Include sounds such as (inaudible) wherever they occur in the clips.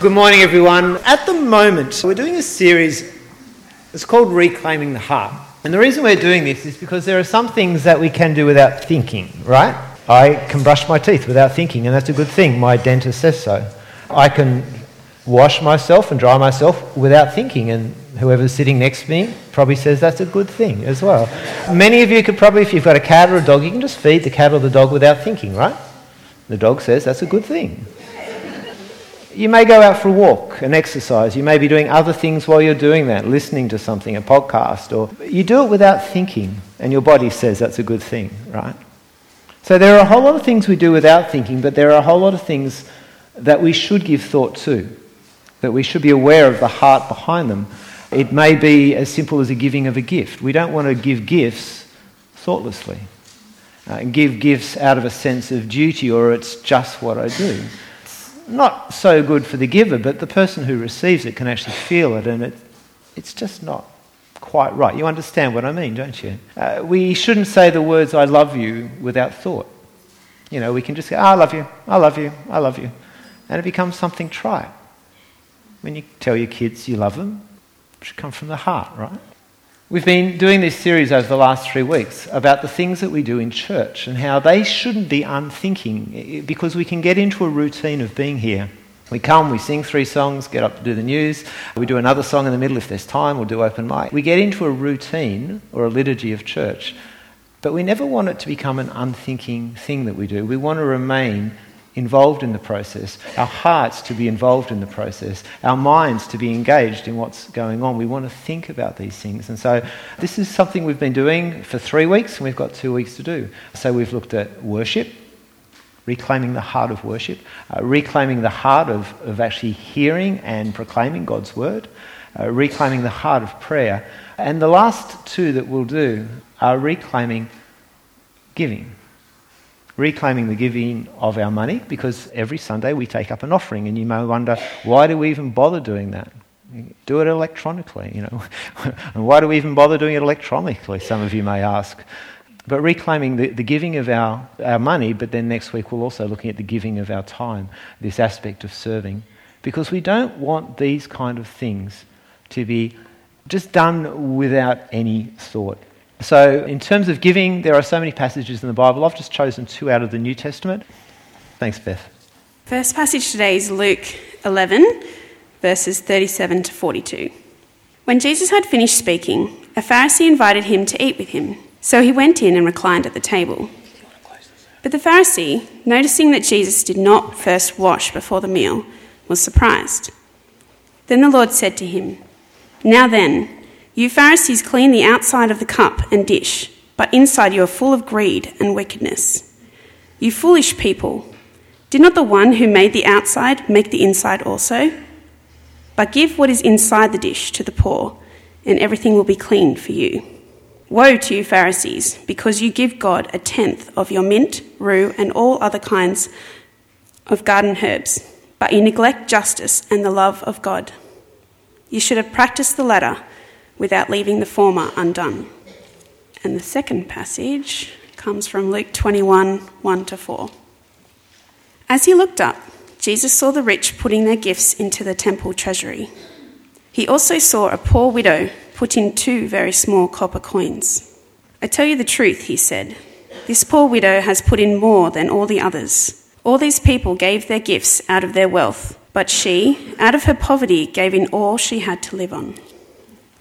Good morning, everyone. At the moment, we're doing a series, it's called Reclaiming the Heart. And the reason we're doing this is because there are some things that we can do without thinking, right? I can brush my teeth without thinking, and that's a good thing. My dentist says so. I can wash myself and dry myself without thinking, and whoever's sitting next to me probably says that's a good thing as well. Many of you could probably, if you've got a cat or a dog, you can just feed the cat or the dog without thinking, right? The dog says that's a good thing. You may go out for a walk and exercise. You may be doing other things while you're doing that, listening to something, a podcast, or you do it without thinking, and your body says that's a good thing, right? So there are a whole lot of things we do without thinking, but there are a whole lot of things that we should give thought to, that we should be aware of the heart behind them. It may be as simple as a giving of a gift. We don't want to give gifts thoughtlessly uh, and give gifts out of a sense of duty or it's just what I do not so good for the giver, but the person who receives it can actually feel it, and it, it's just not quite right. You understand what I mean, don't you? Uh, we shouldn't say the words, I love you, without thought. You know, we can just say, oh, I love you, I love you, I love you. And it becomes something trite. When you tell your kids you love them, it should come from the heart, right? We've been doing this series over the last three weeks about the things that we do in church and how they shouldn't be unthinking because we can get into a routine of being here. We come, we sing three songs, get up to do the news, we do another song in the middle if there's time, we'll do open mic. We get into a routine or a liturgy of church, but we never want it to become an unthinking thing that we do. We want to remain involved in the process, our hearts to be involved in the process, our minds to be engaged in what's going on. We want to think about these things. And so this is something we've been doing for three weeks, and we've got two weeks to do. So we've looked at worship, reclaiming the heart of worship, uh, reclaiming the heart of, of actually hearing and proclaiming God's word, uh, reclaiming the heart of prayer. And the last two that we'll do are reclaiming giving reclaiming the giving of our money because every Sunday we take up an offering, and you may wonder, why do we even bother doing that? Do it electronically, you know. (laughs) and why do we even bother doing it electronically? Some of you may ask. But reclaiming the, the giving of our, our money, but then next week we'll also looking at the giving of our time, this aspect of serving. Because we don't want these kind of things to be just done without any thought. So, in terms of giving, there are so many passages in the Bible. I've just chosen two out of the New Testament. Thanks, Beth. First passage today is Luke 11, verses 37 to 42. When Jesus had finished speaking, a Pharisee invited him to eat with him. So he went in and reclined at the table. But the Pharisee, noticing that Jesus did not first wash before the meal, was surprised. Then the Lord said to him, Now then, you Pharisees clean the outside of the cup and dish, but inside you are full of greed and wickedness. You foolish people, did not the one who made the outside make the inside also? But give what is inside the dish to the poor, and everything will be clean for you. Woe to you, Pharisees, because you give God a tenth of your mint, rue, and all other kinds of garden herbs, but you neglect justice and the love of God. You should have practiced the latter without leaving the former undone. And the second passage comes from Luke 21 1 to 4. As he looked up, Jesus saw the rich putting their gifts into the temple treasury. He also saw a poor widow put in two very small copper coins. I tell you the truth, he said. This poor widow has put in more than all the others. All these people gave their gifts out of their wealth, but she, out of her poverty, gave in all she had to live on.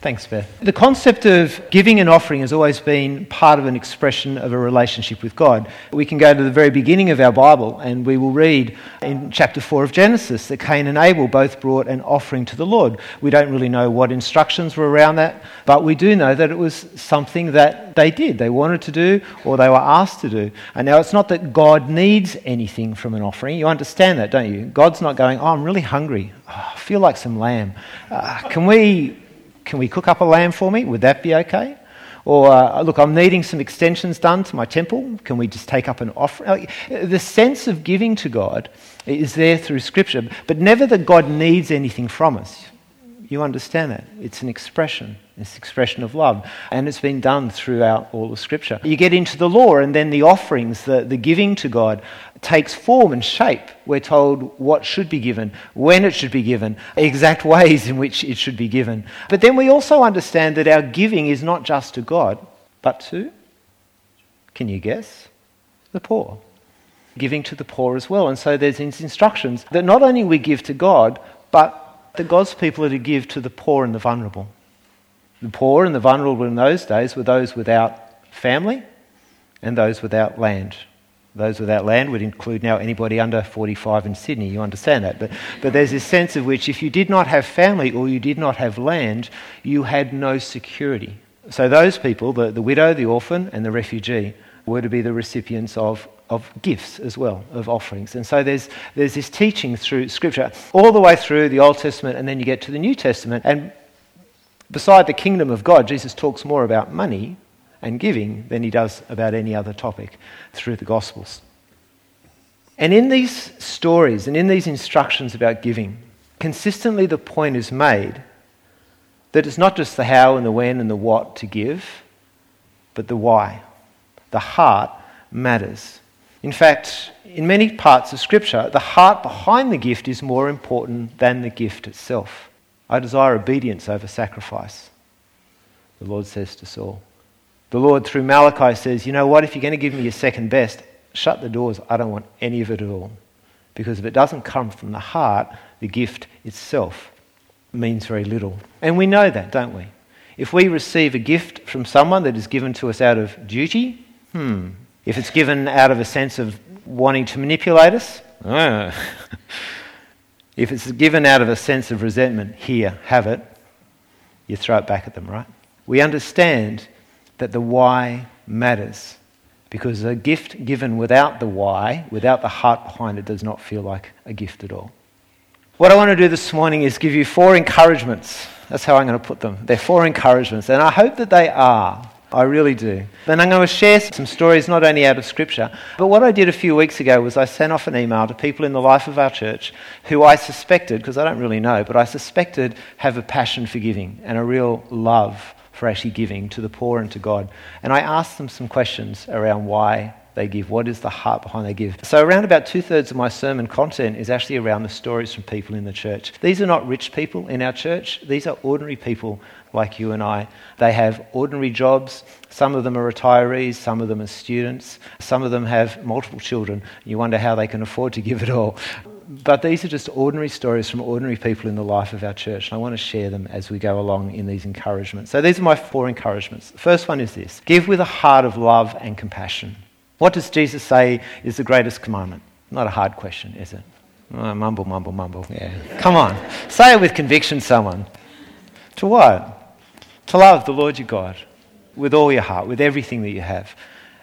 Thanks, Beth. The concept of giving and offering has always been part of an expression of a relationship with God. We can go to the very beginning of our Bible and we will read in chapter 4 of Genesis that Cain and Abel both brought an offering to the Lord. We don't really know what instructions were around that, but we do know that it was something that they did. They wanted to do or they were asked to do. And now it's not that God needs anything from an offering. You understand that, don't you? God's not going, oh, I'm really hungry. Oh, I feel like some lamb. Uh, can we can we cook up a lamb for me? Would that be okay? Or, uh, look, I'm needing some extensions done to my temple. Can we just take up an offering? The sense of giving to God is there through Scripture, but never that God needs anything from us. You understand that. It's an expression. It's expression of love. And it's been done throughout all of Scripture. You get into the law, and then the offerings, the, the giving to God, takes form and shape. We're told what should be given, when it should be given, exact ways in which it should be given. But then we also understand that our giving is not just to God, but to, can you guess? The poor. Giving to the poor as well. And so there's instructions that not only we give to God, but that God's people are to give to the poor and the vulnerable. The poor and the vulnerable in those days were those without family and those without land. Those without land would include now anybody under 45 in Sydney, you understand that. But, but there's this sense of which if you did not have family or you did not have land, you had no security. So those people, the, the widow, the orphan, and the refugee, were to be the recipients of of gifts as well, of offerings. And so there's, there's this teaching through Scripture, all the way through the Old Testament, and then you get to the New Testament. And beside the kingdom of God, Jesus talks more about money and giving than he does about any other topic through the Gospels. And in these stories and in these instructions about giving, consistently the point is made that it's not just the how and the when and the what to give, but the why. The heart matters. In fact, in many parts of Scripture, the heart behind the gift is more important than the gift itself. I desire obedience over sacrifice, the Lord says to Saul. The Lord, through Malachi, says, You know what? If you're going to give me your second best, shut the doors. I don't want any of it at all. Because if it doesn't come from the heart, the gift itself means very little. And we know that, don't we? If we receive a gift from someone that is given to us out of duty, hmm, if it's given out of a sense of wanting to manipulate us, ah. (laughs) if it's given out of a sense of resentment, here, have it, you throw it back at them, right? We understand that the why matters because a gift given without the why, without the heart behind it, does not feel like a gift at all. What I want to do this morning is give you four encouragements. That's how I'm going to put them. They're four encouragements, and I hope that they are I really do. And I'm going to share some stories not only out of Scripture, but what I did a few weeks ago was I sent off an email to people in the life of our church who I suspected, because I don't really know, but I suspected have a passion for giving and a real love for actually giving to the poor and to God. And I asked them some questions around why they give, what is the heart behind they give. So, around about two thirds of my sermon content is actually around the stories from people in the church. These are not rich people in our church, these are ordinary people like you and I. They have ordinary jobs. Some of them are retirees, some of them are students, some of them have multiple children. You wonder how they can afford to give it all. But these are just ordinary stories from ordinary people in the life of our church, and I want to share them as we go along in these encouragements. So, these are my four encouragements. The first one is this give with a heart of love and compassion. What does Jesus say is the greatest commandment? Not a hard question, is it? Oh, mumble, mumble, mumble. Yeah. Come on. Say it with conviction, someone. To what? to love the Lord your God with all your heart, with everything that you have.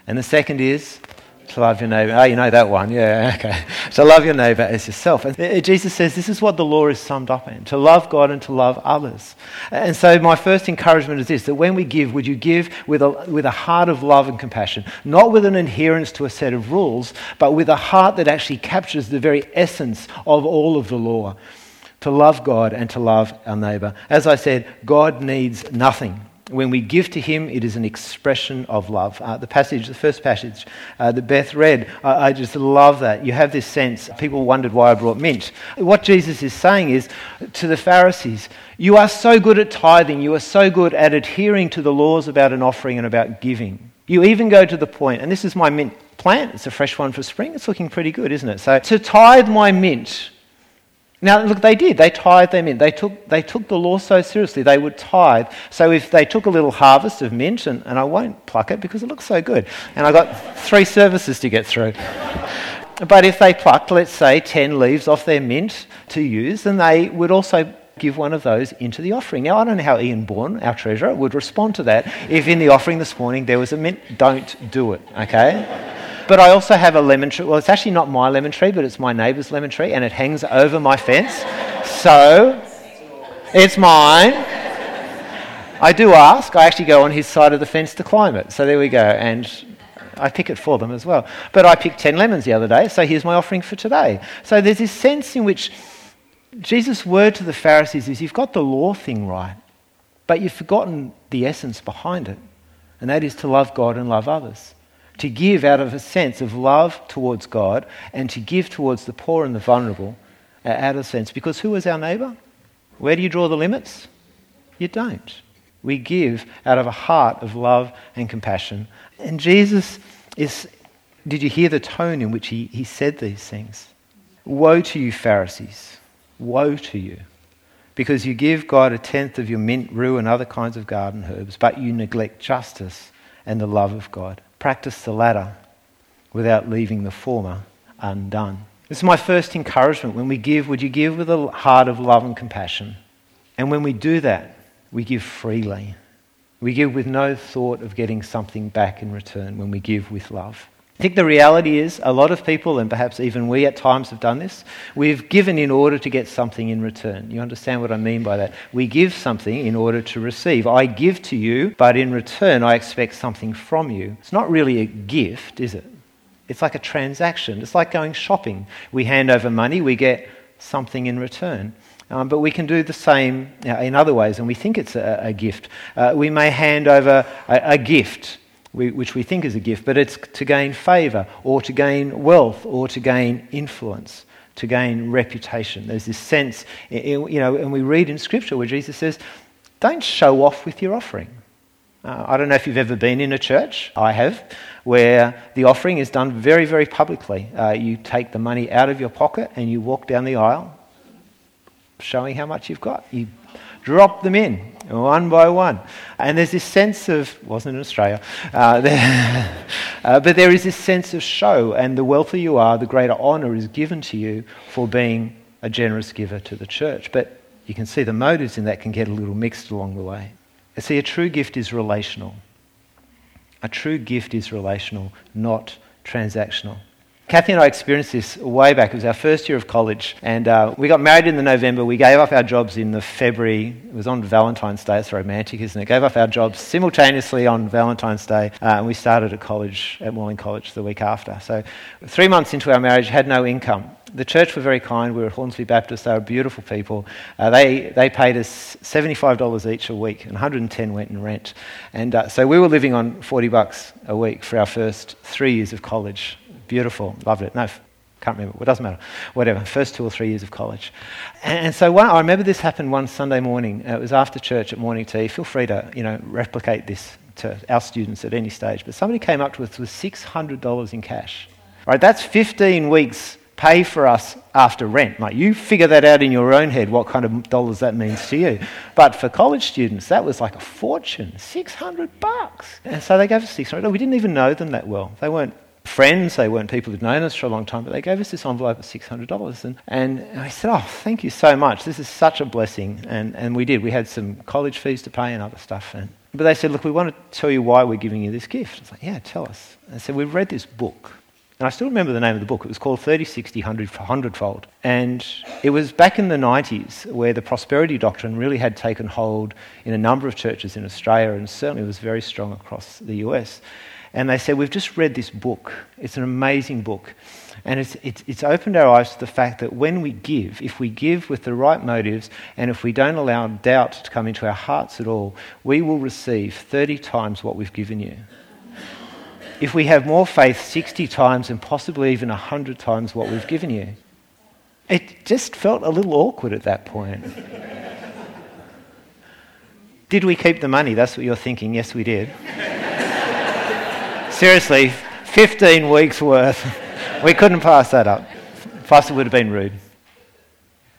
And the second is to love your neighbor. Oh, you know that one. Yeah, (laughs) okay. To love your neighbor as yourself. And Jesus says this is what the law is summed up in to love God and to love others. And so, my first encouragement is this that when we give, would you give with a, with a heart of love and compassion? Not with an adherence to a set of rules, but with a heart that actually captures the very essence of all of the law to love God and to love our neighbour. As I said, God needs nothing. When we give to Him, it is an expression of love. Uh, the passage, the first passage uh, that Beth read, I, I just love that. You have this sense. People wondered why I brought mint. What Jesus is saying is to the Pharisees, you are so good at tithing, you are so good at adhering to the laws about an offering and about giving. You even go to the point, and this is my mint plant, it's a fresh one for spring, it's looking pretty good, isn't it? So to tithe my mint, now, look, they did. They tithed them in. They took, they took the law so seriously. They would tithe. So if they took a little harvest of mint, and, and I won't pluck it because it looks so good, and I got three services to get through. (laughs) but if they plucked, let's say, 10 leaves off their mint to use, then they would also give one of those into the offering. Now, I don't know how Ian Bourne, our treasurer, would respond to that if in the offering this morning there was a mint. Don't do it, okay? But I also have a lemon tree. Well, it's actually not my lemon tree, but it's my neighbour's lemon tree, and it hangs over my fence. So it's mine. I do ask. I actually go on his side of the fence to climb it. So there we go. And I pick it for them as well. But I picked 10 lemons the other day, so here's my offering for today. So there's this sense in which Jesus' word to the Pharisees is you've got the law thing right, but you've forgotten the essence behind it, and that is to love God and love others. To give out of a sense of love towards God and to give towards the poor and the vulnerable uh, out of sense. Because who is our neighbour? Where do you draw the limits? You don't. We give out of a heart of love and compassion. And Jesus is, did you hear the tone in which he, he said these things? Woe to you, Pharisees! Woe to you! Because you give God a tenth of your mint, rue, and other kinds of garden herbs, but you neglect justice and the love of God. Practice the latter without leaving the former undone. This is my first encouragement. When we give, would you give with a heart of love and compassion? And when we do that, we give freely. We give with no thought of getting something back in return when we give with love. I think the reality is a lot of people, and perhaps even we at times have done this, we've given in order to get something in return. You understand what I mean by that? We give something in order to receive. I give to you, but in return I expect something from you. It's not really a gift, is it? It's like a transaction. It's like going shopping. We hand over money, we get something in return. Um, but we can do the same in other ways, and we think it's a, a gift. Uh, we may hand over a, a gift which we think is a gift, but it's to gain favour or to gain wealth or to gain influence, to gain reputation. There's this sense, you know, and we read in Scripture where Jesus says, don't show off with your offering. Uh, I don't know if you've ever been in a church, I have, where the offering is done very, very publicly. Uh, you take the money out of your pocket and you walk down the aisle showing how much you've got. You drop them in one by one. And there's this sense of, wasn't in Australia, uh, (laughs) there, uh, but there is this sense of show, and the wealthier you are, the greater honour is given to you for being a generous giver to the church. But you can see the motives in that can get a little mixed along the way. See, a true gift is relational. A true gift is relational, not transactional. Kathy and I experienced this way back. It was our first year of college, and uh, we got married in the November. We gave up our jobs in the February. It was on Valentine's Day. It's romantic, isn't it? Gave up our jobs simultaneously on Valentine's Day, uh, and we started at college at Morling College the week after. So, three months into our marriage, had no income. The church were very kind. We were at Hornsby Baptist. They were beautiful people. Uh, they, they paid us $75 each a week, and 110 went in rent. And uh, so we were living on 40 bucks a week for our first three years of college Beautiful. Loved it. No, can't remember. It doesn't matter. Whatever. First two or three years of college. And, so one, I remember this happened one Sunday morning. Uh, it was after church at morning tea. Feel free to, you know, replicate this to our students at any stage. But somebody came up to us with $600 in cash. Right, that's 15 weeks pay for us after rent. Like you figure that out in your own head, what kind of dollars that means to you. But for college students, that was like a fortune, 600 bucks. And so they gave us 600. We didn't even know them that well. They weren't friends. They weren't people who'd known us for a long time, but they gave us this envelope of $600. And, and I said, Oh, thank you so much. This is such a blessing. And, and we did. We had some college fees to pay and other stuff. And, but they said, Look, we want to tell you why we're giving you this gift. I was like, Yeah, tell us. And I said, We've read this book. And I still remember the name of the book. It was called 30, 60, 100, 100 Fold. And it was back in the 90s where the prosperity doctrine really had taken hold in a number of churches in Australia and certainly was very strong across the US. And they said, We've just read this book. It's an amazing book. And it's, it's, it's, opened our eyes to the fact that when we give, if we give with the right motives, and if we don't allow doubt to come into our hearts at all, we will receive 30 times what we've given you. If we have more faith, 60 times, and possibly even 100 times what we've given you. It just felt a little awkward at that point. did we keep the money? That's what you're thinking. Yes, we did. Seriously, 15 weeks worth. we couldn't pass that up. Plus, it would have been rude.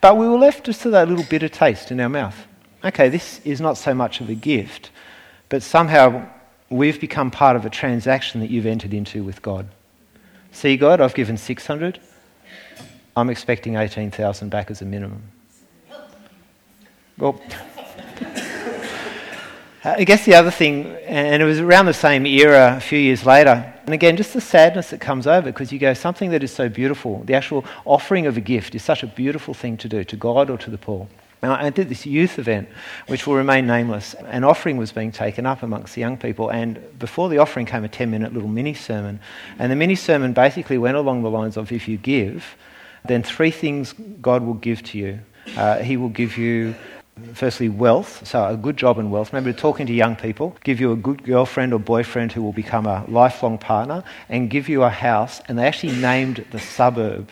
But we were left just to that little bitter taste in our mouth. Okay, this is not so much of a gift, but somehow we've become part of a transaction that you've entered into with God. See, God, I've given 600. I'm expecting 18,000 back as a minimum. Well, I guess the other thing, and it was around the same era a few years later, and again, just the sadness that comes over because you go, something that is so beautiful, the actual offering of a gift is such a beautiful thing to do to God or to the poor. And I did this youth event, which will remain nameless. An offering was being taken up amongst the young people, and before the offering came a 10 minute little mini sermon. And the mini sermon basically went along the lines of if you give, then three things God will give to you Uh, he will give you firstly, wealth, so a good job and wealth. Remember, talking to young people, give you a good girlfriend or boyfriend who will become a lifelong partner, and give you a house. And they actually named the suburb,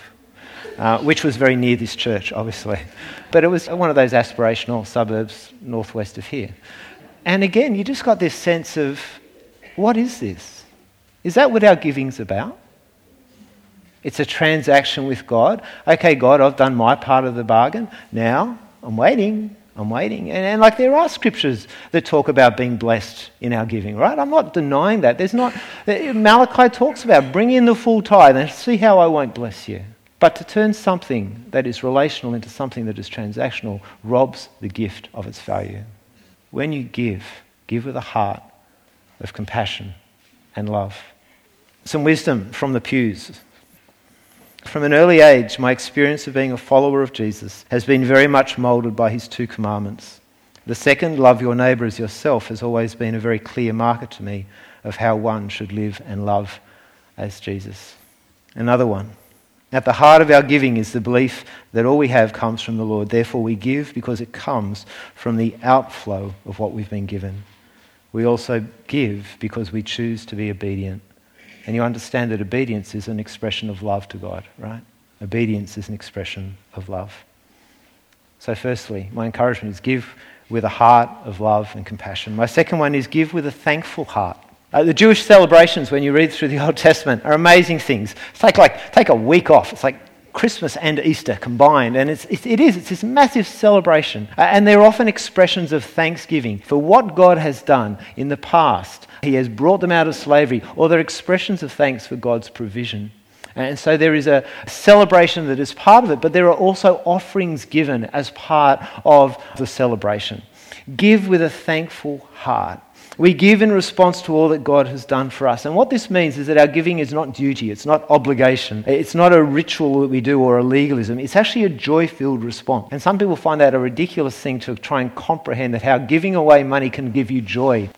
uh, which was very near this church, obviously. But it was one of those aspirational suburbs northwest of here. And again, you just got this sense of what is this? Is that what our giving's about? It's a transaction with God. Okay, God, I've done my part of the bargain. Now I'm waiting. I'm waiting. And, and, like there are scriptures that talk about being blessed in our giving, right? I'm not denying that. There's not, eh, Malachi talks about bring in the full tithe and see how I won't bless you. But to turn something that is relational into something that is transactional robs the gift of its value. When you give, give with a heart of compassion and love. Some wisdom from the pews. From an early age, my experience of being a follower of Jesus has been very much moulded by his two commandments. The second, love your neighbour as yourself, has always been a very clear marker to me of how one should live and love as Jesus. Another one. At the heart of our giving is the belief that all we have comes from the Lord. Therefore, we give because it comes from the outflow of what we've been given. We also give because we choose to be obedient and you understand that obedience is an expression of love to God, right? Obedience is an expression of love. So, firstly, my encouragement is give with a heart of love and compassion. My second one is give with a thankful heart. Uh, the Jewish celebrations, when you read through the (laughs) Old Testament, are amazing things. Take like take a week off. It's like Christmas and Easter combined. And it's, it is, it's this massive celebration. Uh, and they're often expressions of thanksgiving for what God has done in the past. He has brought them out of slavery, or they're expressions of thanks for God's provision. And so there is a celebration that is part of it, but there are also offerings given as part of the celebration. Give with a thankful heart. We give in response to all that God has done for us. And what this means is that our giving is not duty, it's not obligation, it's not a ritual that we do or a legalism. It's actually a joy filled response. And some people find that a ridiculous thing to try and comprehend that how giving away money can give you joy.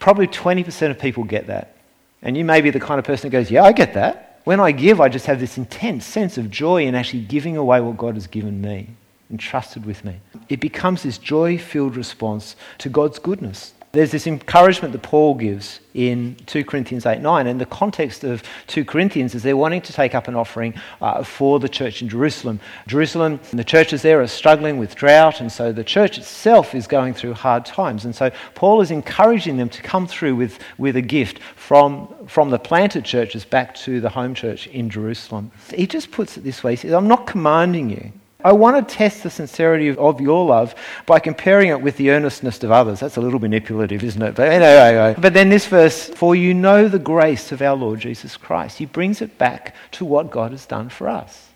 Probably 20% of people get that. And you may be the kind of person that goes, Yeah, I get that. When I give, I just have this intense sense of joy in actually giving away what God has given me, entrusted with me. It becomes this joy filled response to God's goodness. There's this encouragement that Paul gives in 2 Corinthians 8 9. And the context of 2 Corinthians is they're wanting to take up an offering uh, for the church in Jerusalem. Jerusalem, and the churches there are struggling with drought, and so the church itself is going through hard times. And so Paul is encouraging them to come through with, with a gift from, from the planted churches back to the home church in Jerusalem. He just puts it this way He says, I'm not commanding you I want to test the sincerity of, your love by comparing it with the earnestness of others. That's a little manipulative, isn't it? But, anyway, but then this verse, for you know the grace of our Lord Jesus Christ. He brings it back to what God has done for us.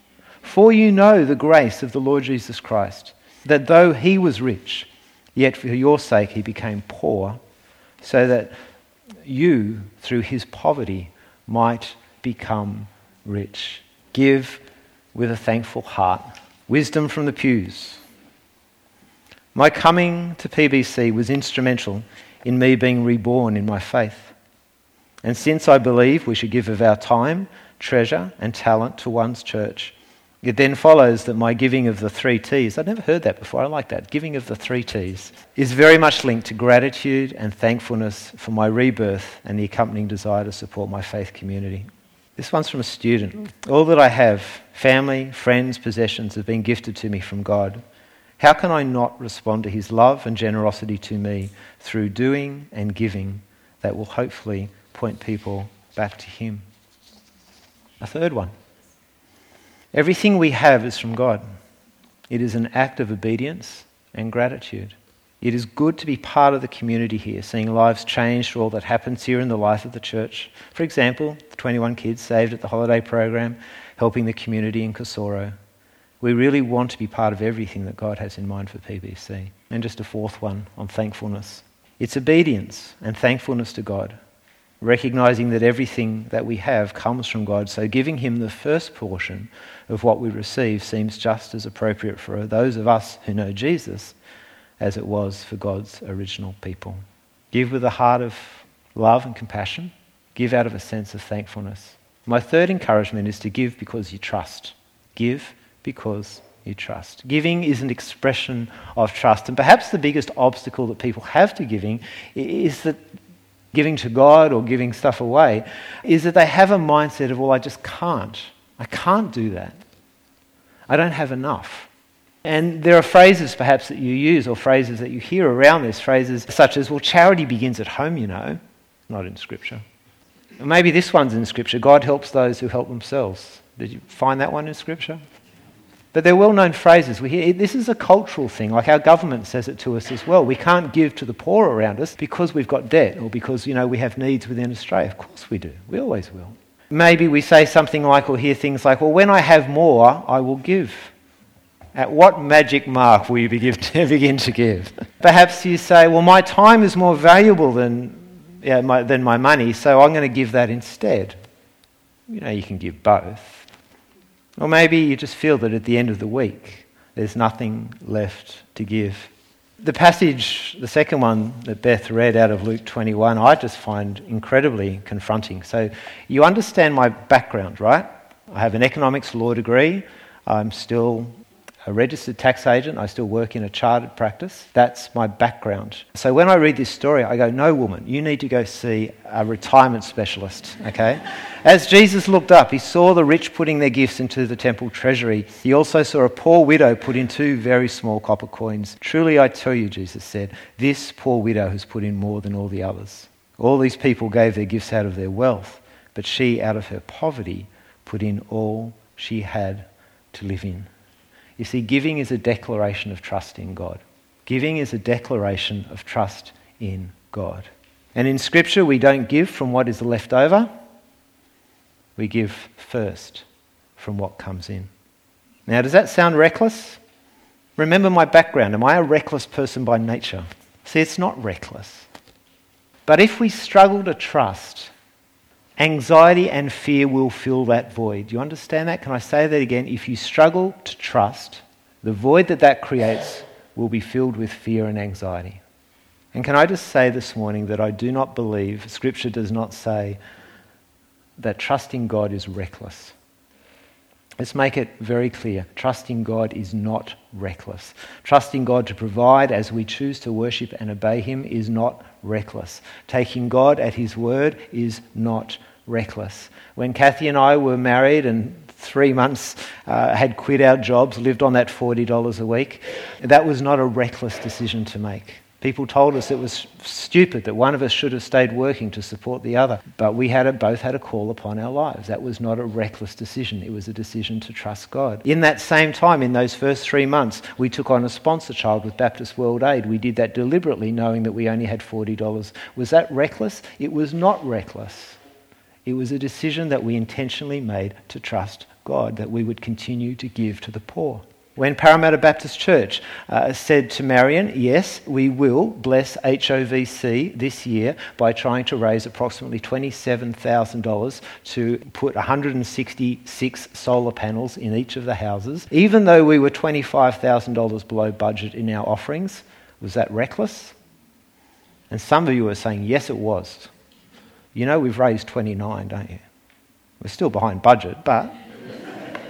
For you know the grace of the Lord Jesus Christ, that though he was rich, yet for your sake he became poor, so that you, through his poverty, might become rich. Give with a thankful heart Wisdom from the pews. My coming to PBC was instrumental in me being reborn in my faith. And since I believe we should give of our time, treasure, and talent to one's church, it then follows that my giving of the three T's, I'd never heard that before, I like that, giving of the three T's, is very much linked to gratitude and thankfulness for my rebirth and the accompanying desire to support my faith community. This one's from a student. All that I have, family, friends, possessions, have been gifted to me from God. How can I not respond to his love and generosity to me through doing and giving that will hopefully point people back to him? A third one. Everything we have is from God. It is an act of obedience and gratitude. It is good to be part of the community here, seeing lives change through all that happens here in the life of the church. For example, the 21 kids saved at the holiday program, helping the community in Kasoro. We really want to be part of everything that God has in mind for PBC. And just a fourth one on thankfulness. It's obedience and thankfulness to God, recognizing that everything that we have comes from God. So giving Him the first portion of what we receive seems just as appropriate for those of us who know Jesus as it was for God's original people. Give with a heart of love and compassion. Give out of a sense of thankfulness. My third encouragement is to give because you trust. Give because you trust. Giving is an expression of trust. And perhaps the biggest obstacle that people have to giving is that giving to God or giving stuff away is that they have a mindset of, well, I just can't. I can't do that. I don't have enough. And there are phrases perhaps that you use or phrases that you hear around this, phrases such as, well, charity begins at home, you know, not in Scripture. maybe this one's in Scripture God helps those who help themselves. Did you find that one in Scripture? But they're well known phrases. We hear, this is a cultural thing, like our government says it to us as well. We can't give to the poor around us because we've got debt or because you know, we have needs within Australia. Of course we do. We always will. Maybe we say something like, or hear things like, well, when I have more, I will give. At what magic mark will you (laughs) begin to give? Perhaps you say, well, my time is more valuable than, yeah, my, than my money, so I'm going to give that instead. You know, you can give both. Or maybe you just feel that at the end of the week, there's nothing left to give. The passage, the second one that Beth read out of Luke 21, I just find incredibly confronting. So you understand my background, right? I have an economics law degree. I'm still a registered tax agent. I still work in a chartered practice. That's my background. So when I read this story, I go, No, woman, you need to go see a retirement specialist, okay? As Jesus looked up, he saw the rich putting their gifts into the temple treasury. He also saw a poor widow put in two very small copper coins. Truly, I tell you, Jesus said, this poor widow has put in more than all the others. All these people gave their gifts out of their wealth, but she, out of her poverty, put in all she had to live in. You see, giving is a declaration of trust in God. Giving is a declaration of trust in God. And in Scripture, we don't give from what is left over, we give first from what comes in. Now, does that sound reckless? Remember my background. Am I a reckless person by nature? See, it's not reckless. But if we struggle to trust, Anxiety and fear will fill that void. Do you understand that? Can I say that again? If you struggle to trust, the void that that creates will be filled with fear and anxiety. And can I just say this morning that I do not believe, Scripture does not say, that trusting God is reckless. Let's make it very clear. Trusting God is not reckless. Trusting God to provide as we choose to worship and obey Him is not reckless. Taking God at His word is not reckless. When Kathy and I were married and three months uh, had quit our jobs, lived on that $40 a week, that was not a reckless decision to make. People told us it was stupid that one of us should have stayed working to support the other. But we had a, both had a call upon our lives. That was not a reckless decision. It was a decision to trust God. In that same time, in those first three months, we took on a sponsor child with Baptist World Aid. We did that deliberately, knowing that we only had $40. Was that reckless? It was not reckless. It was a decision that we intentionally made to trust God, that we would continue to give to the poor. When Parramatta Baptist Church uh, said to Marion, Yes, we will bless HOVC this year by trying to raise approximately $27,000 to put 166 solar panels in each of the houses, even though we were $25,000 below budget in our offerings, was that reckless? And some of you are saying, Yes, it was. You know, we've raised 29, don't you? We're still behind budget, but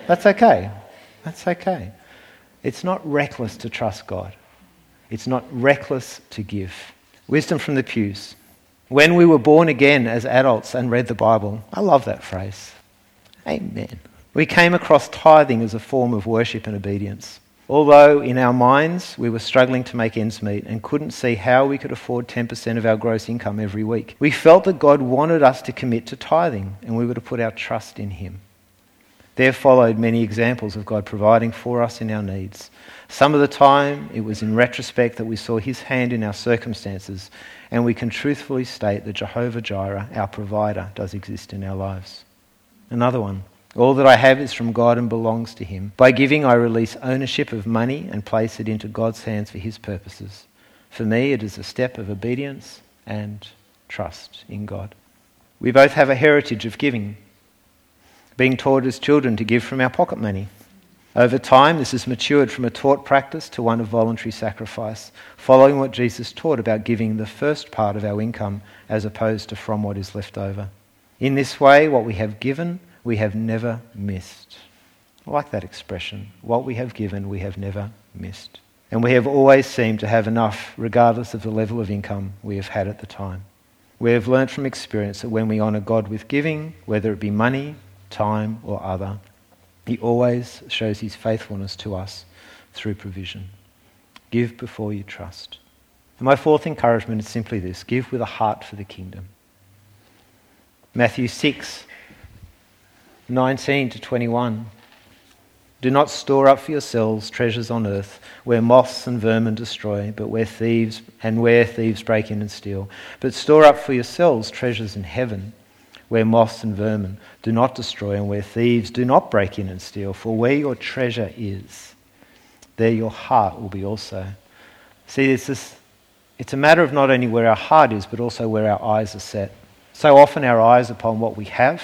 that's okay. That's okay. It's not reckless to trust God. It's not reckless to give. Wisdom from the pews. When we were born again as adults and read the Bible, I love that phrase. Amen. We came across tithing as a form of worship and obedience. Although in our minds we were struggling to make ends meet and couldn't see how we could afford 10% of our gross income every week, we felt that God wanted us to commit to tithing and we were to put our trust in Him. There followed many examples of God providing for us in our needs. Some of the time, it was in retrospect that we saw His hand in our circumstances, and we can truthfully state that Jehovah Jireh, our provider, does exist in our lives. Another one. All that I have is from God and belongs to Him. By giving, I release ownership of money and place it into God's hands for His purposes. For me, it is a step of obedience and trust in God. We both have a heritage of giving being taught as children to give from our pocket money. Over time, this has matured from a taught practice to one of voluntary sacrifice, following what Jesus taught about giving the first part of our income as opposed to from what is left over. In this way, what we have given, we have never missed. I like that expression. What we have given, we have never missed. And we have always seemed to have enough, regardless of the level of income we have had at the time. We have learnt from experience that when we honour God with giving, whether it be money, time, or other, He always shows His faithfulness to us through provision. Give before you trust. And my fourth encouragement is simply this give with a heart for the kingdom. Matthew 6, 19 to 21. Do not store up for yourselves treasures on earth, where moths and vermin destroy, but where thieves and where thieves break in and steal. But store up for yourselves treasures in heaven, where moths and vermin do not destroy, and where thieves do not break in and steal. For where your treasure is, there your heart will be also. See, it's, this, it's a matter of not only where our heart is, but also where our eyes are set. So often our eyes upon what we have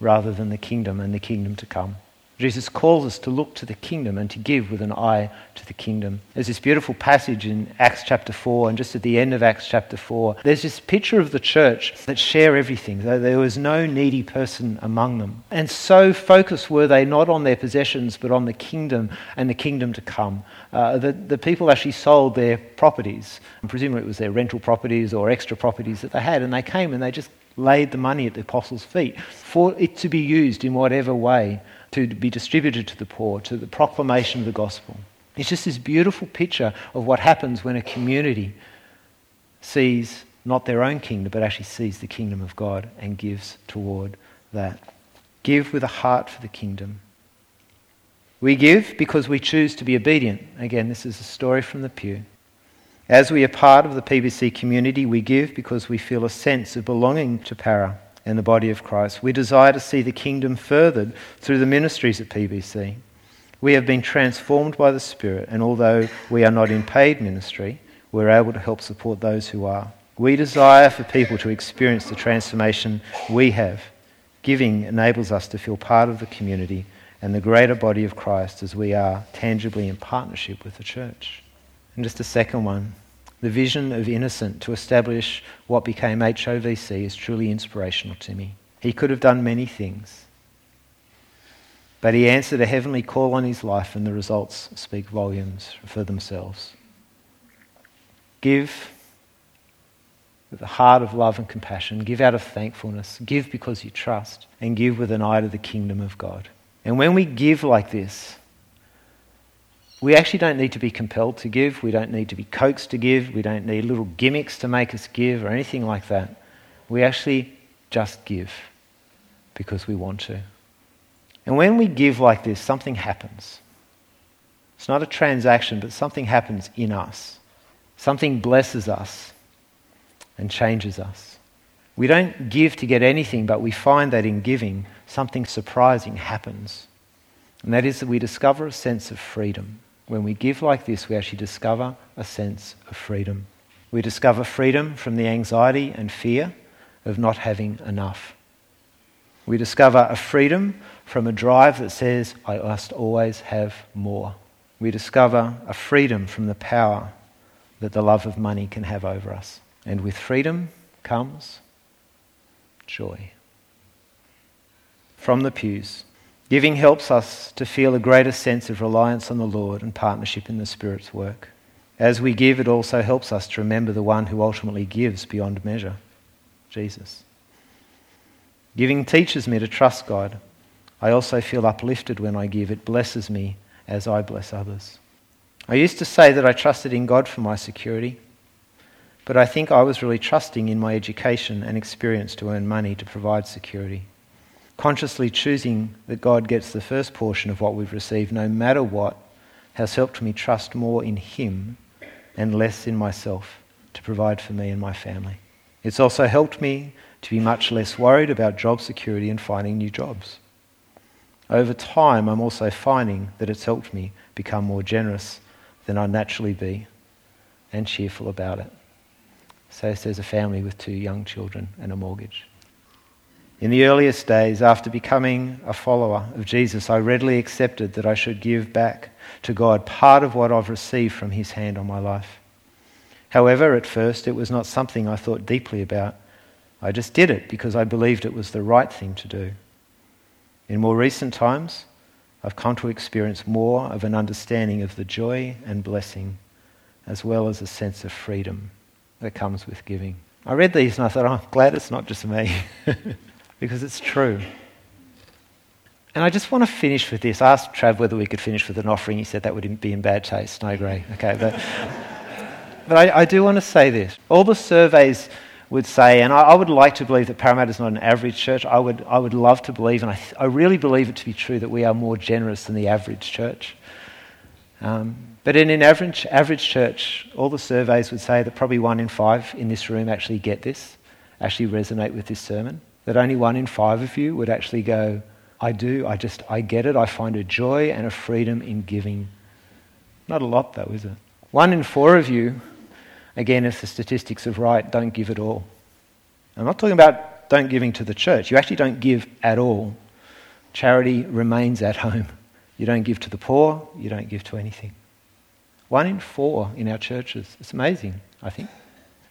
rather than the kingdom and the kingdom to come. Jesus calls us to look to the kingdom and to give with an eye to the kingdom. There's this beautiful passage in Acts chapter 4, and just at the end of Acts chapter 4, there's this picture of the church that share everything. There was no needy person among them. And so focused were they not on their possessions, but on the kingdom and the kingdom to come. Uh, the, the people actually sold their properties. And presumably it was their rental properties or extra properties that they had, and they came and they just laid the money at the apostles' feet for it to be used in whatever way to be distributed to the poor, to the proclamation of the gospel. It's just this beautiful picture of what happens when a community sees not their own kingdom, but actually sees the kingdom of God and gives toward that. Give with a heart for the kingdom. We give because we choose to be obedient. Again, this is a story from the pew. As we are part of the PBC community, we give because we feel a sense of belonging to Para and the body of Christ. We desire to see the kingdom furthered through the ministries at PBC. We have been transformed by the Spirit, and although we are not in paid ministry, we're able to help support those who are. We desire for people to experience the transformation we have. Giving enables us to feel part of the community and the greater body of Christ as we are tangibly in partnership with the church. And just a second one the vision of Innocent to establish what became HOVC is truly inspirational to me. He could have done many things, but he answered a heavenly call on his life, and the results speak volumes for themselves. Give with a heart of love and compassion, give out of thankfulness, give because you trust, and give with an eye to the kingdom of God. And when we give like this, we actually don't need to be compelled to give. We don't need to be coaxed to give. We don't need little gimmicks to make us give or anything like that. We actually just give because we want to. And when we give like this, something happens. It's not a transaction, but something happens in us. Something blesses us and changes us. We don't give to get anything, but we find that in giving, something surprising happens. And that is that we discover a sense of freedom. When we give like this, we actually discover a sense of freedom. We discover freedom from the anxiety and fear of not having enough. We discover a freedom from a drive that says, I must always have more. We discover a freedom from the power that the love of money can have over us. And with freedom comes joy. From the pews. Giving helps us to feel a greater sense of reliance on the Lord and partnership in the Spirit's work. As we give, it also helps us to remember the one who ultimately gives beyond measure Jesus. Giving teaches me to trust God. I also feel uplifted when I give. It blesses me as I bless others. I used to say that I trusted in God for my security, but I think I was really trusting in my education and experience to earn money to provide security consciously choosing that God gets the first portion of what we've received, no matter what, has helped me trust more in Him and less in myself to provide for me and my family. It's also helped me to be much less worried about job security and finding new jobs. Over time, I'm also finding that it's helped me become more generous than I'd naturally be and cheerful about it. So says a family with two young children and a mortgage. In the earliest days, after becoming a follower of Jesus, I readily accepted that I should give back to God part of what I've received from His hand on my life. However, at first, it was not something I thought deeply about. I just did it because I believed it was the right thing to do. In more recent times, I've come to experience more of an understanding of the joy and blessing, as well as a sense of freedom that comes with giving. I read these and I thought, oh, I'm glad it's not just me, (laughs) because it's true. And I just want to finish with this. I asked Trav whether we could finish with an offering. He said that would be in bad taste. No, Gray. Okay, but, (laughs) but I, I do want to say this. All the surveys would say, and I, I, would like to believe that Parramatta is not an average church. I would, I would love to believe, and I, I really believe it to be true, that we are more generous than the average church. Um, but in an average, average church, all the surveys would say that probably one in five in this room actually get this, actually resonate with this sermon. That only one in five of you would actually go, I do, I just, I get it. I find a joy and a freedom in giving. Not a lot, though, is it? One in four of you Again, if the statistics are right, don't give at all. I'm not talking about don't giving to the church. You actually don't give at all. Charity remains at home. You don't give to the poor, you don't give to anything. One in four in our churches. It's amazing, I think.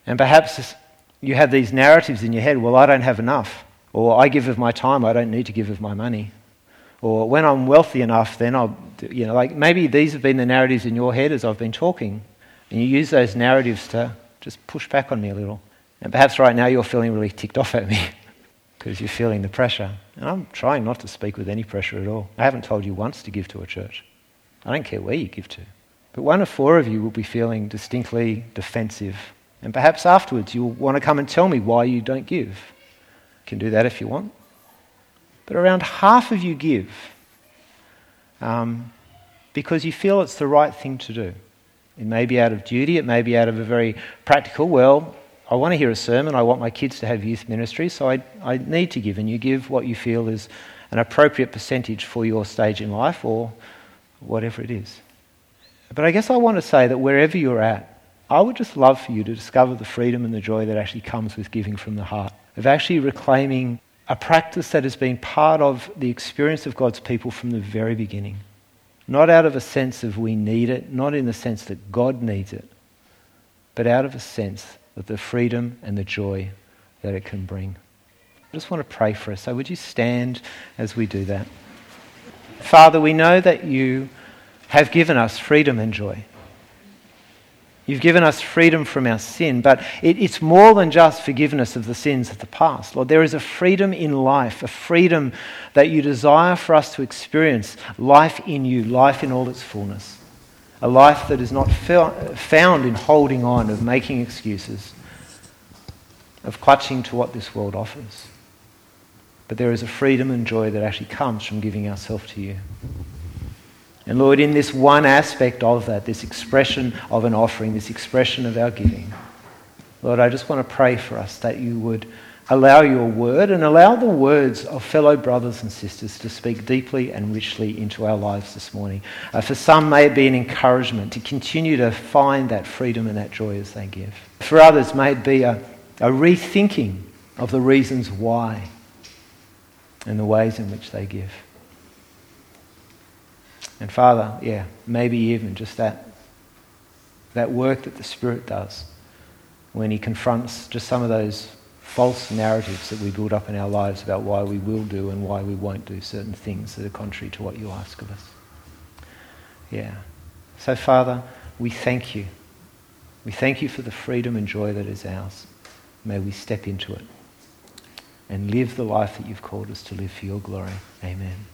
And perhaps you have these narratives in your head well, I don't have enough. Or I give of my time, I don't need to give of my money. Or when I'm wealthy enough, then I'll, you know, like maybe these have been the narratives in your head as I've been talking. And you use those narratives to just push back on me a little. And perhaps right now you're feeling really ticked off at me (laughs) because you're feeling the pressure. And I'm trying not to speak with any pressure at all. I haven't told you once to give to a church. I don't care where you give to. But one of four of you will be feeling distinctly defensive. And perhaps afterwards you'll want to come and tell me why you don't give. Can do that if you want. But around half of you give um, because you feel it's the right thing to do. It may be out of duty, it may be out of a very practical, well, I want to hear a sermon, I want my kids to have youth ministry, so I, I need to give. And you give what you feel is an appropriate percentage for your stage in life or whatever it is. But I guess I want to say that wherever you're at, I would just love for you to discover the freedom and the joy that actually comes with giving from the heart, of actually reclaiming a practice that has been part of the experience of God's people from the very beginning. Not out of a sense of we need it, not in the sense that God needs it, but out of a sense of the freedom and the joy that it can bring. I just want to pray for us. So, would you stand as we do that? Father, we know that you have given us freedom and joy. You've given us freedom from our sin, but it, it's more than just forgiveness of the sins of the past. Lord, there is a freedom in life, a freedom that you desire for us to experience life in you, life in all its fullness. A life that is not found in holding on, of making excuses, of clutching to what this world offers. But there is a freedom and joy that actually comes from giving ourselves to you. And Lord, in this one aspect of that, this expression of an offering, this expression of our giving, Lord, I just want to pray for us that you would allow your word and allow the words of fellow brothers and sisters to speak deeply and richly into our lives this morning. Uh, for some, may it be an encouragement to continue to find that freedom and that joy as they give. For others, may it be a, a rethinking of the reasons why and the ways in which they give. And Father, yeah, maybe even just that, that work that the Spirit does when He confronts just some of those false narratives that we build up in our lives about why we will do and why we won't do certain things that are contrary to what you ask of us. Yeah. So, Father, we thank you. We thank you for the freedom and joy that is ours. May we step into it and live the life that you've called us to live for your glory. Amen.